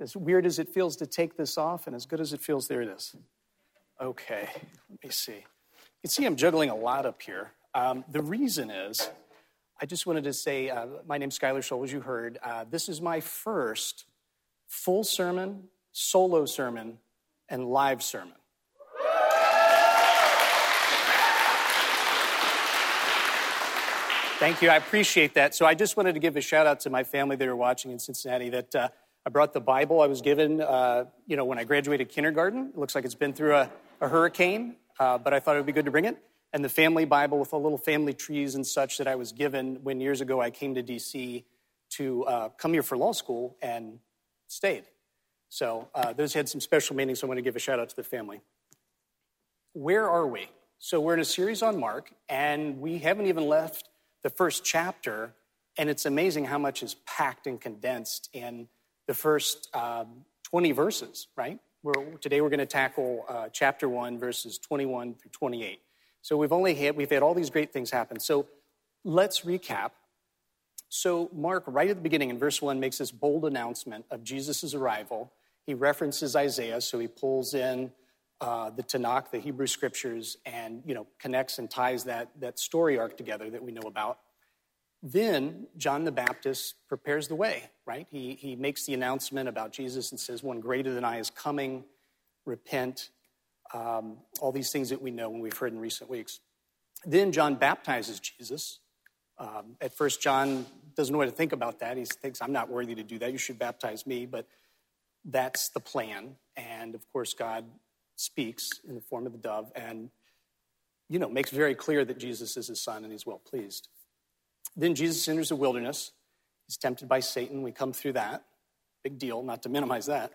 As weird as it feels to take this off, and as good as it feels, there it is. Okay, let me see. You can see I'm juggling a lot up here. Um, the reason is, I just wanted to say, uh, my name's Skylar Scholl, as you heard. Uh, this is my first full sermon, solo sermon, and live sermon. Thank you. I appreciate that. So I just wanted to give a shout out to my family that are watching in Cincinnati that uh, I brought the Bible I was given, uh, you know, when I graduated kindergarten. It looks like it's been through a, a hurricane, uh, but I thought it would be good to bring it. And the family Bible with all little family trees and such that I was given when years ago I came to D.C. to uh, come here for law school and stayed. So uh, those had some special meaning, so I want to give a shout out to the family. Where are we? So we're in a series on Mark, and we haven't even left the first chapter, and it's amazing how much is packed and condensed in the first um, 20 verses, right? We're, today we're going to tackle uh, chapter 1, verses 21 through 28. So we've only had, we've had all these great things happen. So let's recap. So Mark, right at the beginning in verse 1, makes this bold announcement of Jesus' arrival. He references Isaiah, so he pulls in uh, the Tanakh, the Hebrew scriptures, and you know connects and ties that that story arc together that we know about. Then John the Baptist prepares the way, right? He he makes the announcement about Jesus and says, "One greater than I is coming. Repent." Um, all these things that we know and we've heard in recent weeks. Then John baptizes Jesus. Um, at first, John doesn't know what to think about that. He thinks, I'm not worthy to do that. You should baptize me. But that's the plan. And of course, God speaks in the form of the dove and, you know, makes very clear that Jesus is his son and he's well pleased. Then Jesus enters the wilderness. He's tempted by Satan. We come through that. Big deal, not to minimize that.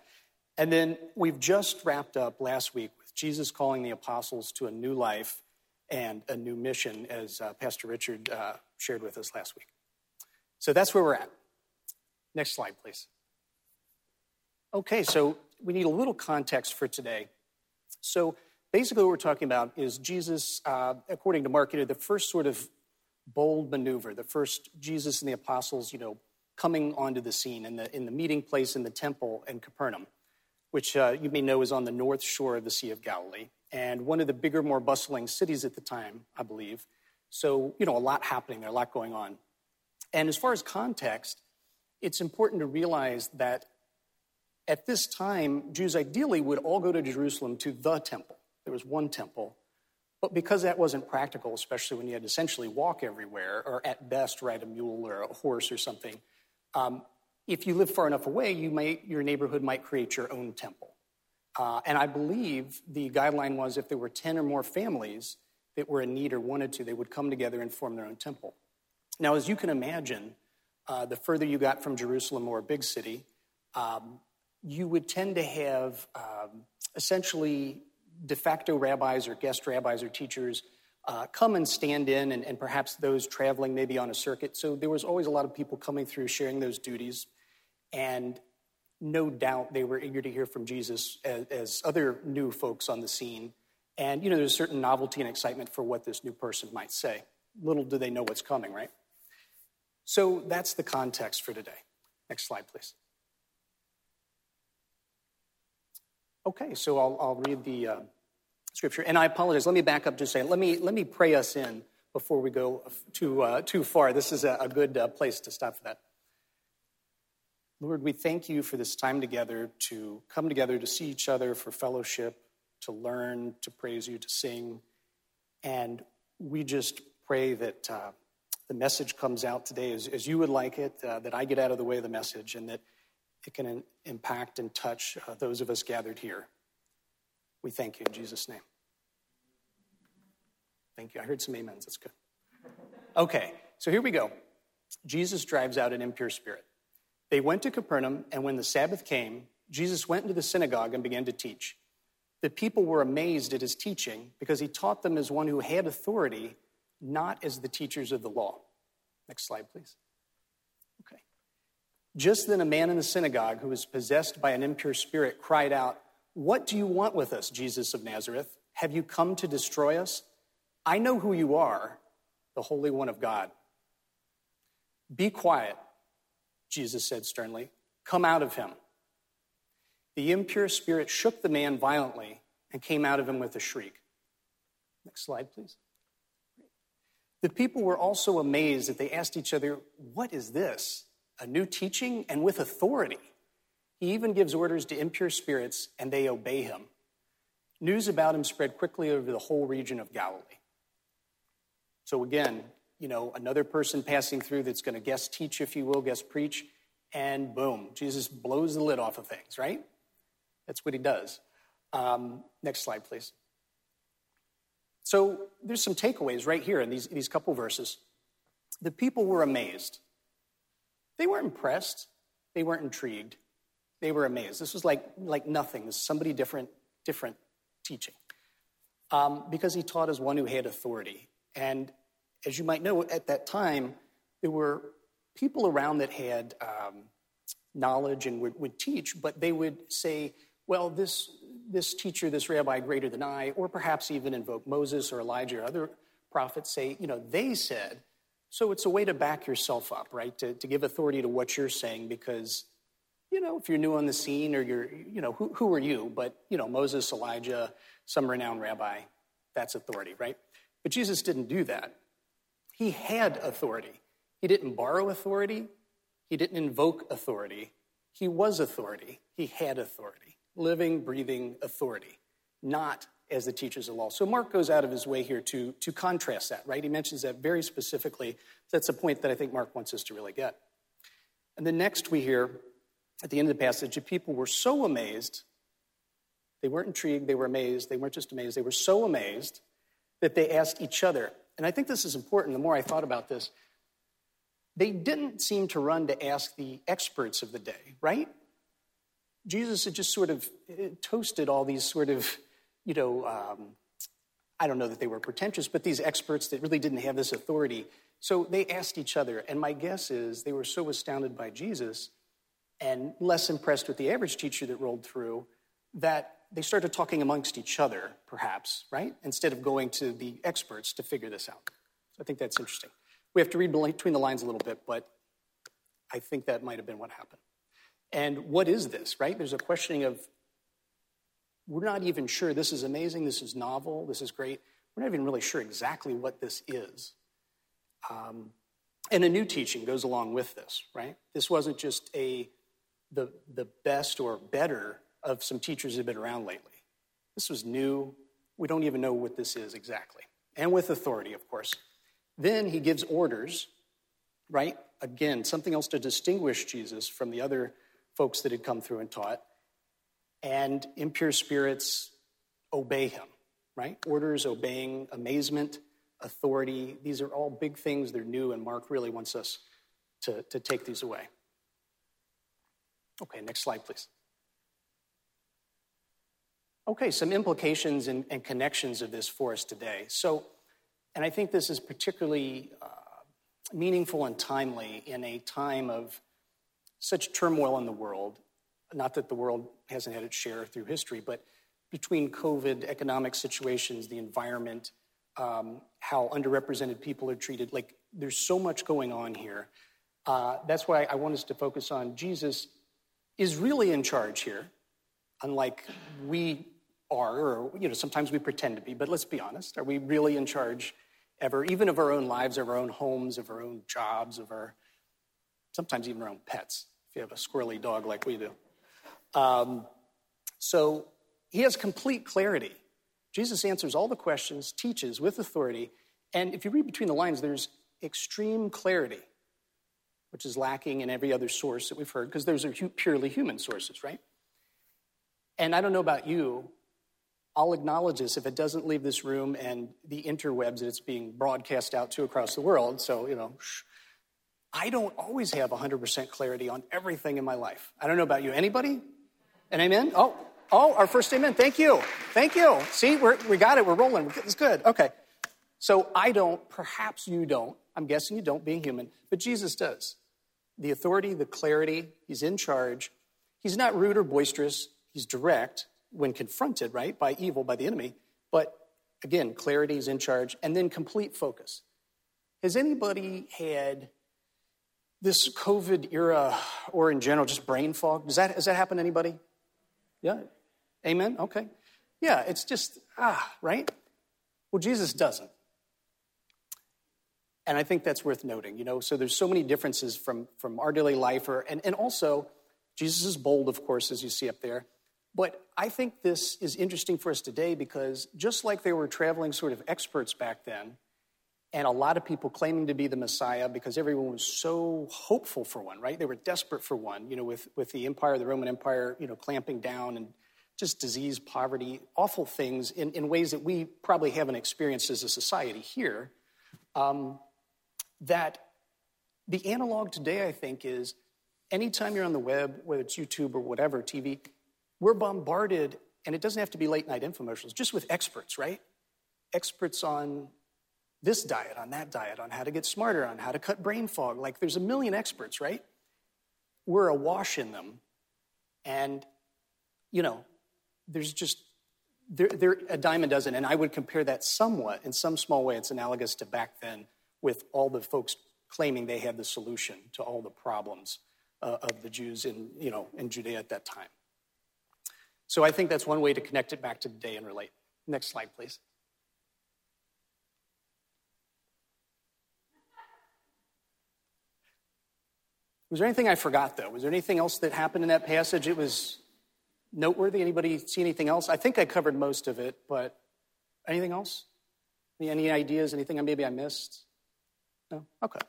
And then we've just wrapped up last week with Jesus calling the apostles to a new life and a new mission, as uh, Pastor Richard uh, shared with us last week. So that's where we're at. Next slide, please. Okay, so we need a little context for today. So basically, what we're talking about is Jesus, uh, according to Mark, you know, the first sort of bold maneuver, the first Jesus and the apostles, you know, coming onto the scene in the, in the meeting place in the temple in Capernaum, which uh, you may know is on the north shore of the Sea of Galilee, and one of the bigger, more bustling cities at the time, I believe. So, you know, a lot happening there, a lot going on. And as far as context, it's important to realize that at this time, Jews ideally would all go to Jerusalem to the temple. There was one temple. But because that wasn't practical, especially when you had to essentially walk everywhere, or at best ride a mule or a horse or something, um, if you live far enough away, you might, your neighborhood might create your own temple. Uh, and I believe the guideline was if there were 10 or more families that were in need or wanted to, they would come together and form their own temple. Now, as you can imagine, uh, the further you got from Jerusalem or a big city, um, you would tend to have um, essentially de facto rabbis or guest rabbis or teachers uh, come and stand in, and, and, perhaps those traveling maybe on a circuit. So there was always a lot of people coming through sharing those duties. And no doubt they were eager to hear from Jesus as, as other new folks on the scene. And, you know, there's a certain novelty and excitement for what this new person might say. Little do they know what's coming, right? So that's the context for today. Next slide, please. Okay, so I'll, I'll read the uh, scripture. And I apologize. Let me back up to say, let me, let me pray us in before we go too, uh, too far. This is a, a good uh, place to stop for that. Lord, we thank you for this time together to come together to see each other for fellowship, to learn, to praise you, to sing. And we just pray that uh, the message comes out today as, as you would like it, uh, that I get out of the way of the message, and that it can impact and touch uh, those of us gathered here. We thank you in Jesus' name. Thank you. I heard some amens. That's good. Okay, so here we go. Jesus drives out an impure spirit. They went to Capernaum, and when the Sabbath came, Jesus went into the synagogue and began to teach. The people were amazed at his teaching because he taught them as one who had authority, not as the teachers of the law. Next slide, please. Just then, a man in the synagogue who was possessed by an impure spirit cried out, What do you want with us, Jesus of Nazareth? Have you come to destroy us? I know who you are, the Holy One of God. Be quiet, Jesus said sternly. Come out of him. The impure spirit shook the man violently and came out of him with a shriek. Next slide, please. The people were also amazed that they asked each other, What is this? A new teaching and with authority. He even gives orders to impure spirits, and they obey him. News about him spread quickly over the whole region of Galilee. So, again, you know, another person passing through that's going to guest teach, if you will, guest preach, and boom, Jesus blows the lid off of things, right? That's what he does. Um, next slide, please. So there's some takeaways right here in these, these couple verses. The people were amazed. They weren't impressed. They weren't intrigued. They were amazed. This was like, like nothing. This is somebody different, different teaching. Um, because he taught as one who had authority. And as you might know, at that time, there were people around that had um, knowledge and would, would teach, but they would say, well, this, this teacher, this rabbi greater than I, or perhaps even invoke Moses or Elijah or other prophets, say, you know, they said. So it's a way to back yourself up, right? To, to give authority to what you're saying because, you know, if you're new on the scene or you're, you know, who, who are you? But, you know, Moses, Elijah, some renowned rabbi, that's authority, right? But Jesus didn't do that. He had authority. He didn't borrow authority. He didn't invoke authority. He was authority. He had authority living, breathing authority, not as the teachers of law. So Mark goes out of his way here to, to contrast that, right? He mentions that very specifically. That's a point that I think Mark wants us to really get. And then next we hear at the end of the passage, the people were so amazed. They weren't intrigued, they were amazed. They weren't just amazed, they were so amazed that they asked each other. And I think this is important. The more I thought about this, they didn't seem to run to ask the experts of the day, right? Jesus had just sort of eh, toasted all these sort of, you know, um, I don't know that they were pretentious, but these experts that really didn't have this authority. So they asked each other, and my guess is they were so astounded by Jesus and less impressed with the average teacher that rolled through that they started talking amongst each other, perhaps, right? Instead of going to the experts to figure this out. So I think that's interesting. We have to read between the lines a little bit, but I think that might have been what happened. And what is this, right? There's a questioning of, we're not even sure this is amazing, this is novel, this is great. We're not even really sure exactly what this is. Um, and a new teaching goes along with this, right? This wasn't just a the, the best or better of some teachers that have been around lately. This was new. We don't even know what this is exactly. And with authority, of course. Then he gives orders, right? Again, something else to distinguish Jesus from the other folks that had come through and taught. And impure spirits obey him, right? Orders, obeying, amazement, authority. These are all big things. They're new, and Mark really wants us to, to take these away. Okay, next slide, please. Okay, some implications and, and connections of this for us today. So, and I think this is particularly uh, meaningful and timely in a time of such turmoil in the world. Not that the world hasn't had its share through history, but between COVID, economic situations, the environment, um, how underrepresented people are treated, like there's so much going on here. Uh, that's why I want us to focus on Jesus is really in charge here, unlike we are, or you know, sometimes we pretend to be, but let's be honest. Are we really in charge ever, even of our own lives, of our own homes, of our own jobs, of our sometimes even our own pets? if you have a squirrely dog like we do. Um, so he has complete clarity. Jesus answers all the questions, teaches with authority, and if you read between the lines, there's extreme clarity, which is lacking in every other source that we've heard, because those are purely human sources, right? And I don't know about you, I'll acknowledge this if it doesn't leave this room and the interwebs that it's being broadcast out to across the world. So, you know, I don't always have 100% clarity on everything in my life. I don't know about you. Anybody? An amen? Oh, oh, our first amen. Thank you. Thank you. See, we're, we got it. We're rolling. It's good. Okay. So I don't. Perhaps you don't. I'm guessing you don't, being human. But Jesus does. The authority, the clarity, he's in charge. He's not rude or boisterous. He's direct when confronted, right, by evil, by the enemy. But again, clarity is in charge. And then complete focus. Has anybody had this COVID era, or in general, just brain fog, does that, has that happened to anybody? Yeah? Amen? Okay. Yeah, it's just, ah, right? Well, Jesus doesn't. And I think that's worth noting, you know. So there's so many differences from, from our daily life, or, and, and also, Jesus is bold, of course, as you see up there. But I think this is interesting for us today because just like they were traveling sort of experts back then, and a lot of people claiming to be the Messiah because everyone was so hopeful for one, right? They were desperate for one, you know, with, with the empire, the Roman Empire, you know, clamping down and just disease, poverty, awful things in, in ways that we probably haven't experienced as a society here. Um, that the analog today, I think, is anytime you're on the web, whether it's YouTube or whatever, TV, we're bombarded, and it doesn't have to be late night infomercials, just with experts, right? Experts on this diet, on that diet, on how to get smarter, on how to cut brain fog. Like there's a million experts, right? We're awash in them. And, you know, there's just, they're, they're a dime a dozen. And I would compare that somewhat, in some small way, it's analogous to back then with all the folks claiming they had the solution to all the problems uh, of the Jews in, you know, in Judea at that time. So I think that's one way to connect it back to today and relate. Next slide, please. Was there anything I forgot, though? Was there anything else that happened in that passage? It was noteworthy. Anybody see anything else? I think I covered most of it, but anything else? Any, any ideas? Anything maybe I missed? No? Okay.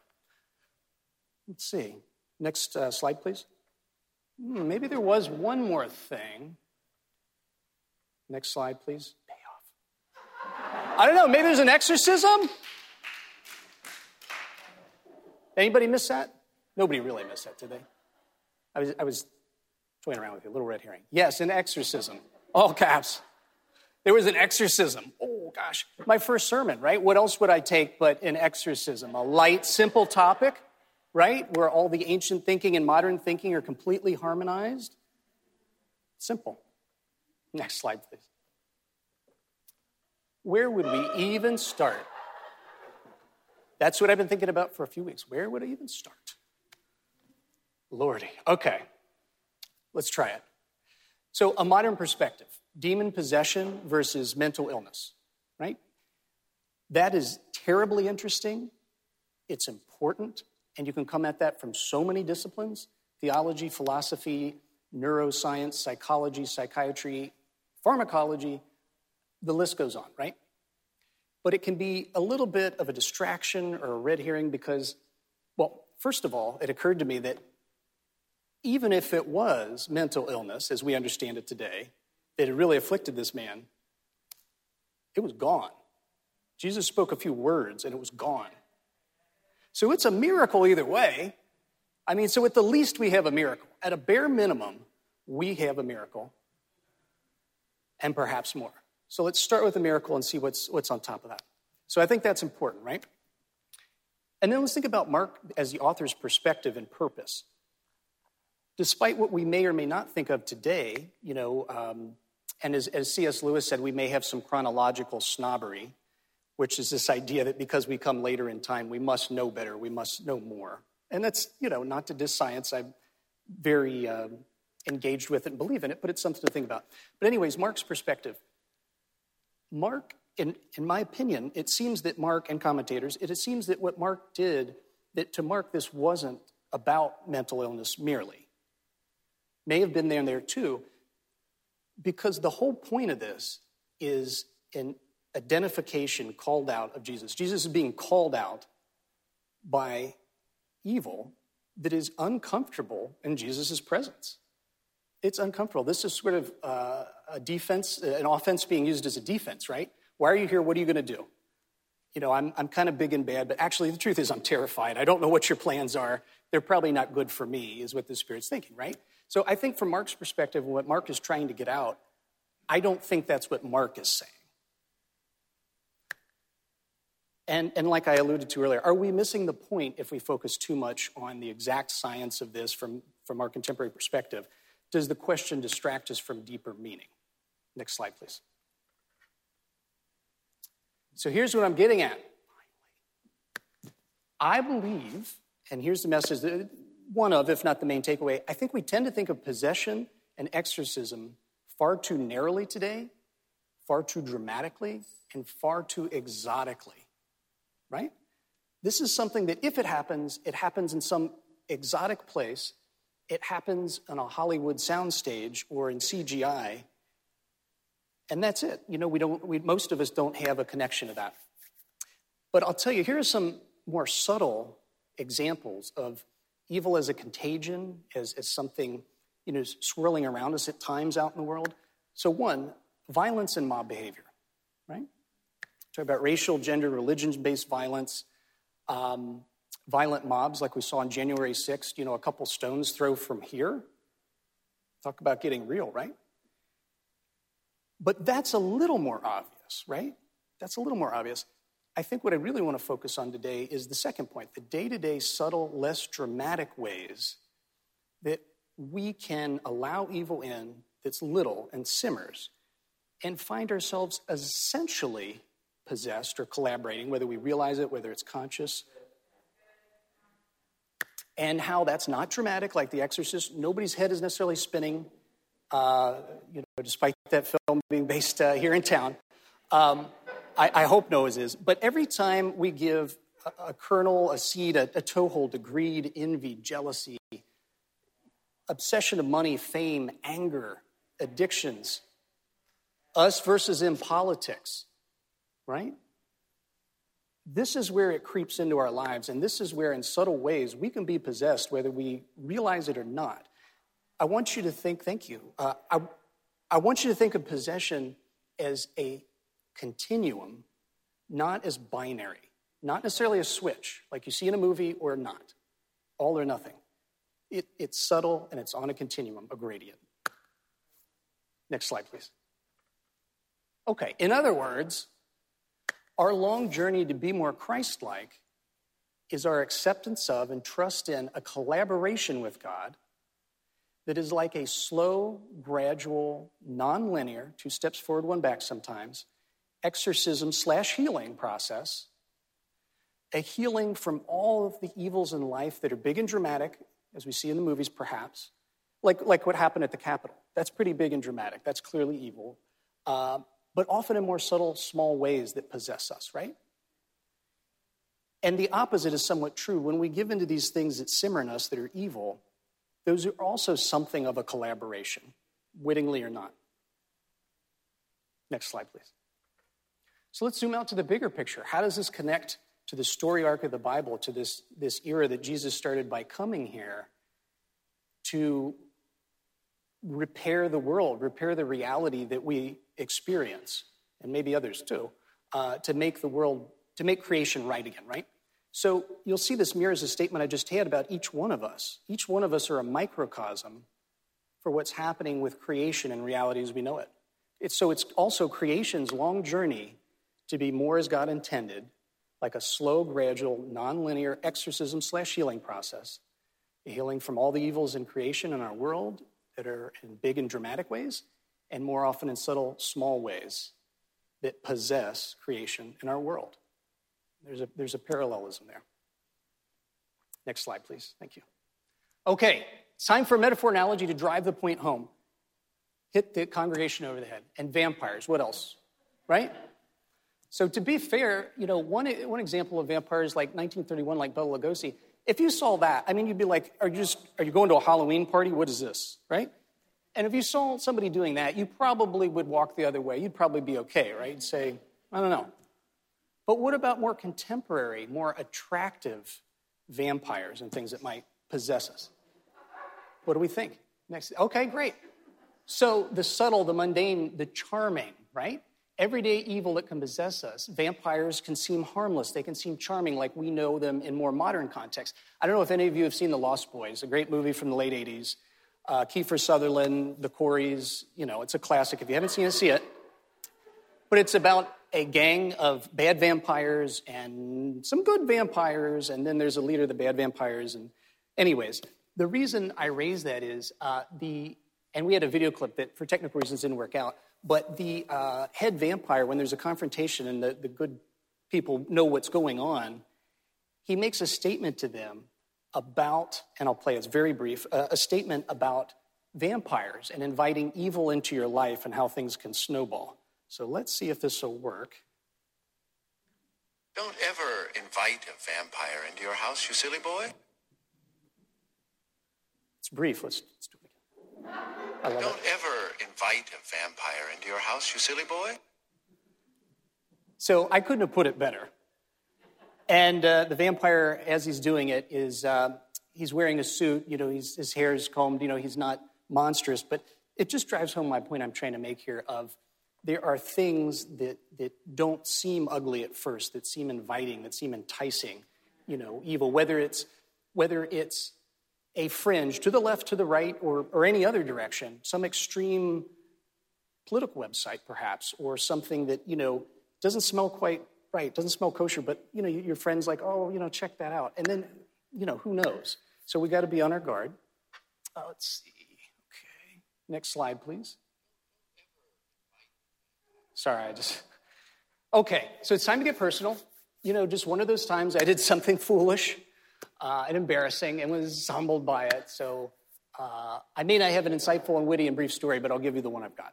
Let's see. Next uh, slide, please. Hmm, maybe there was one more thing. Next slide, please. Payoff. I don't know, maybe there's an exorcism? Anybody miss that? Nobody really missed that, did they? I was, I was toying around with you, a little red herring. Yes, an exorcism. All caps. There was an exorcism. Oh, gosh. My first sermon, right? What else would I take but an exorcism? A light, simple topic, right? Where all the ancient thinking and modern thinking are completely harmonized. Simple. Next slide, please. Where would we even start? That's what I've been thinking about for a few weeks. Where would I even start? Lordy. Okay, let's try it. So, a modern perspective demon possession versus mental illness, right? That is terribly interesting. It's important, and you can come at that from so many disciplines theology, philosophy, neuroscience, psychology, psychiatry, pharmacology, the list goes on, right? But it can be a little bit of a distraction or a red herring because, well, first of all, it occurred to me that even if it was mental illness, as we understand it today, that had really afflicted this man, it was gone. Jesus spoke a few words and it was gone. So it's a miracle either way. I mean, so at the least, we have a miracle. At a bare minimum, we have a miracle and perhaps more. So let's start with a miracle and see what's, what's on top of that. So I think that's important, right? And then let's think about Mark as the author's perspective and purpose. Despite what we may or may not think of today, you know, um, and as, as C.S. Lewis said, we may have some chronological snobbery, which is this idea that because we come later in time, we must know better, we must know more. And that's, you know, not to diss science. I'm very uh, engaged with it and believe in it, but it's something to think about. But, anyways, Mark's perspective. Mark, in, in my opinion, it seems that Mark and commentators, it seems that what Mark did, that to Mark, this wasn't about mental illness merely. May have been there and there too, because the whole point of this is an identification called out of Jesus. Jesus is being called out by evil that is uncomfortable in Jesus' presence it's uncomfortable. This is sort of uh, a defense, uh, an offense being used as a defense, right? Why are you here? What are you going to do? You know, I'm, I'm kind of big and bad, but actually, the truth is, I'm terrified. I don't know what your plans are. They're probably not good for me, is what the Spirit's thinking, right? So I think from Mark's perspective, what Mark is trying to get out, I don't think that's what Mark is saying. And, and like I alluded to earlier, are we missing the point if we focus too much on the exact science of this from, from our contemporary perspective? does the question distract us from deeper meaning? Next slide, please. So here's what I'm getting at. I believe, and here's the message one of, if not the main takeaway, I think we tend to think of possession and exorcism far too narrowly today, far too dramatically, and far too exotically, right? This is something that if it happens, it happens in some exotic place, it happens on a Hollywood soundstage or in CGI, and that's it. You know, we don't, we, most of us don't have a connection to that. But I'll tell you, here are some more subtle examples of evil as a contagion, as, as something, you know, swirling around us at times out in the world. So, one, violence and mob behavior, right? Talk about racial, gender, religion based violence, um, violent mobs like we saw on January 6th, you know, a couple stones throw from here. Talk about getting real, right? But that's a little more obvious, right? That's a little more obvious. I think what I really want to focus on today is the second point the day to day, subtle, less dramatic ways that we can allow evil in that's little and simmers and find ourselves essentially possessed or collaborating, whether we realize it, whether it's conscious. And how that's not dramatic, like The Exorcist. Nobody's head is necessarily spinning, uh, you know, despite that film being based uh, here in town. Um, I, I, hope Noah's is. But every time we give a, a kernel, a seed, a, a toehold to greed, envy, jealousy, obsession of money, fame, anger, addictions, us versus in politics, right? This is where it creeps into our lives, and this is where, in subtle ways, we can be possessed, whether we realize it or not. I want you to think, thank you. Uh, I, I want you to think of possession as a continuum, not as binary, not necessarily a switch, like you see in a movie or not, all or nothing. It, it's subtle and it's on a continuum, a gradient. Next slide, please. Okay, in other words, our long journey to be more Christ like is our acceptance of and trust in a collaboration with God that is like a slow, gradual, non-linear, two steps forward, one back sometimes, exorcism slash healing process. A healing from all of the evils in life that are big and dramatic, as we see in the movies, perhaps, like, like what happened at the Capitol. That's pretty big and dramatic. That's clearly evil. Uh, but often in more subtle, small ways that possess us, right? And the opposite is somewhat true. When we give into these things that simmer in us that are evil, those are also something of a collaboration, wittingly or not. Next slide, please. So let's zoom out to the bigger picture. How does this connect to the story arc of the Bible, to this, this era that Jesus started by coming here to repair the world, repair the reality that we experience, and maybe others too, uh, to make the world, to make creation right again, right? So you'll see this mirrors a statement I just had about each one of us. Each one of us are a microcosm for what's happening with creation and reality as we know it. It's, so it's also creation's long journey to be more as God intended, like a slow, gradual, nonlinear exorcism slash healing process, healing from all the evils in creation in our world that are in big and dramatic ways, and more often in subtle, small ways that possess creation in our world. There's a, there's a parallelism there. Next slide, please. Thank you. Okay, time for metaphor analogy to drive the point home. Hit the congregation over the head. And vampires, what else? Right? So, to be fair, you know, one, one example of vampires like 1931, like Bela Lugosi, if you saw that, I mean, you'd be like, are you just, are you going to a Halloween party? What is this, right? And if you saw somebody doing that, you probably would walk the other way. You'd probably be okay, right? You'd say, I don't know. But what about more contemporary, more attractive vampires and things that might possess us? What do we think? Next, okay, great. So the subtle, the mundane, the charming, right? Everyday evil that can possess us. Vampires can seem harmless, they can seem charming like we know them in more modern contexts. I don't know if any of you have seen The Lost Boys, a great movie from the late 80s. Uh, Kiefer Sutherland, the Coreys, you know, it's a classic. If you haven't seen it, see it. But it's about a gang of bad vampires and some good vampires, and then there's a leader of the bad vampires. And, anyways, the reason I raise that is uh, the, and we had a video clip that for technical reasons didn't work out but the uh, head vampire, when there's a confrontation and the, the good people know what's going on, he makes a statement to them about, and I'll play it's very brief, uh, a statement about vampires and inviting evil into your life and how things can snowball. So let's see if this will work. Don't ever invite a vampire into your house, you silly boy. It's brief. Let's, let's do it again. I love Don't it. ever invite a vampire into your house, you silly boy. So I couldn't have put it better. And uh, the vampire, as he's doing it, is uh, he's wearing a suit. You know, he's, his hair is combed. You know, he's not monstrous. But it just drives home my point I'm trying to make here of there are things that, that don't seem ugly at first, that seem inviting, that seem enticing, you know, evil, whether it's, whether it's a fringe to the left, to the right, or, or any other direction, some extreme political website perhaps, or something that, you know, doesn't smell quite right, doesn't smell kosher, but, you know, your friend's like, oh, you know, check that out. And then, you know, who knows? So we got to be on our guard. Uh, let's see. Okay. Next slide, please. Sorry, I just. Okay, so it's time to get personal. You know, just one of those times I did something foolish uh, and embarrassing and was humbled by it. So uh, I may not have an insightful and witty and brief story, but I'll give you the one I've got.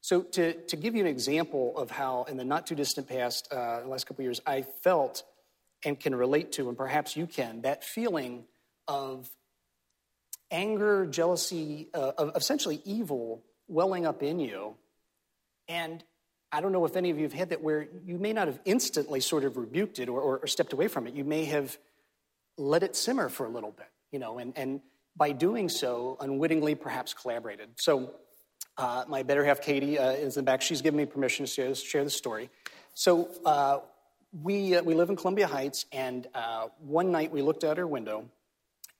So, to, to give you an example of how, in the not too distant past, uh, the last couple years, I felt and can relate to, and perhaps you can, that feeling of anger, jealousy, uh, of essentially evil welling up in you. And I don't know if any of you have had that where you may not have instantly sort of rebuked it or, or, or stepped away from it. You may have let it simmer for a little bit, you know, and, and by doing so, unwittingly perhaps collaborated. So, uh, my better half, Katie, uh, is in the back. She's given me permission to share, this, share the story. So, uh, we, uh, we live in Columbia Heights, and uh, one night we looked out our window,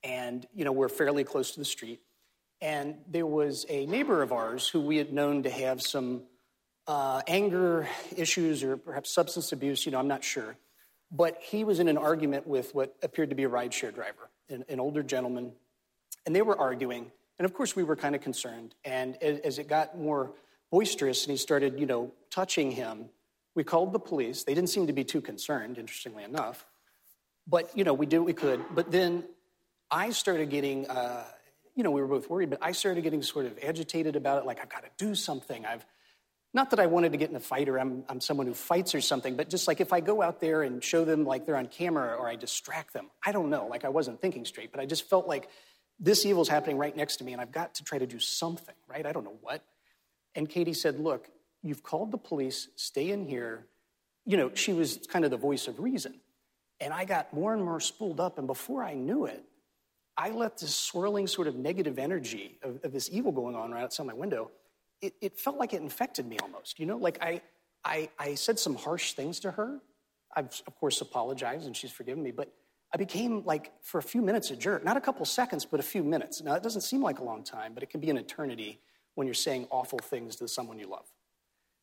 and, you know, we're fairly close to the street, and there was a neighbor of ours who we had known to have some uh, anger issues or perhaps substance abuse, you know, I'm not sure. But he was in an argument with what appeared to be a rideshare driver, an, an older gentleman, and they were arguing. And of course, we were kind of concerned. And as it got more boisterous and he started, you know, touching him, we called the police. They didn't seem to be too concerned, interestingly enough. But, you know, we did what we could. But then I started getting, uh, you know, we were both worried, but I started getting sort of agitated about it, like, I've got to do something. I've, not that I wanted to get in a fight or I'm, I'm someone who fights or something, but just like if I go out there and show them like they're on camera or I distract them, I don't know, like I wasn't thinking straight, but I just felt like this evil's happening right next to me and I've got to try to do something, right? I don't know what. And Katie said, Look, you've called the police, stay in here. You know, she was kind of the voice of reason. And I got more and more spooled up, and before I knew it, I let this swirling sort of negative energy of, of this evil going on right outside my window. It, it, felt like it infected me almost, you know? Like I, I, I said some harsh things to her. I've, of course, apologized and she's forgiven me, but I became like, for a few minutes, a jerk. Not a couple seconds, but a few minutes. Now, it doesn't seem like a long time, but it can be an eternity when you're saying awful things to someone you love.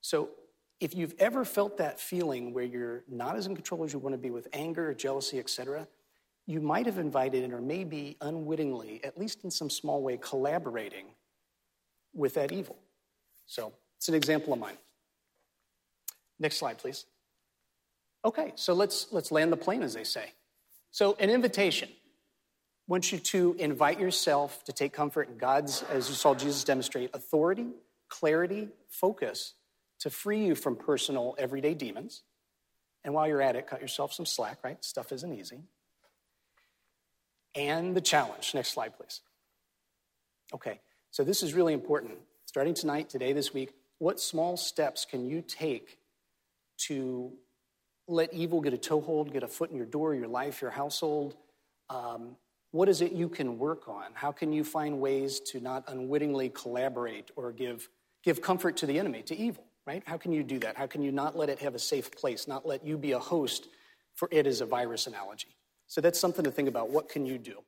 So, if you've ever felt that feeling where you're not as in control as you want to be with anger, jealousy, etc., you might have invited in, or maybe unwittingly, at least in some small way, collaborating with that evil. So, it's an example of mine. Next slide, please. Okay, so let's, let's land the plane, as they say. So, an invitation. I want you to invite yourself to take comfort in God's, as you saw Jesus demonstrate, authority, clarity, focus to free you from personal, everyday demons. And while you're at it, cut yourself some slack, right? Stuff isn't easy. And the challenge. Next slide, please. Okay, so this is really important. Starting tonight, today, this week, what small steps can you take to let evil get a toehold, get a foot in your door, your life, your household? Um, what is it you can work on? How can you find ways to not unwittingly collaborate or give, give comfort to the enemy, to evil, right? How can you do that? How can you not let it have a safe place, not let you be a host for it as a virus analogy? So that's something to think about. What can you do?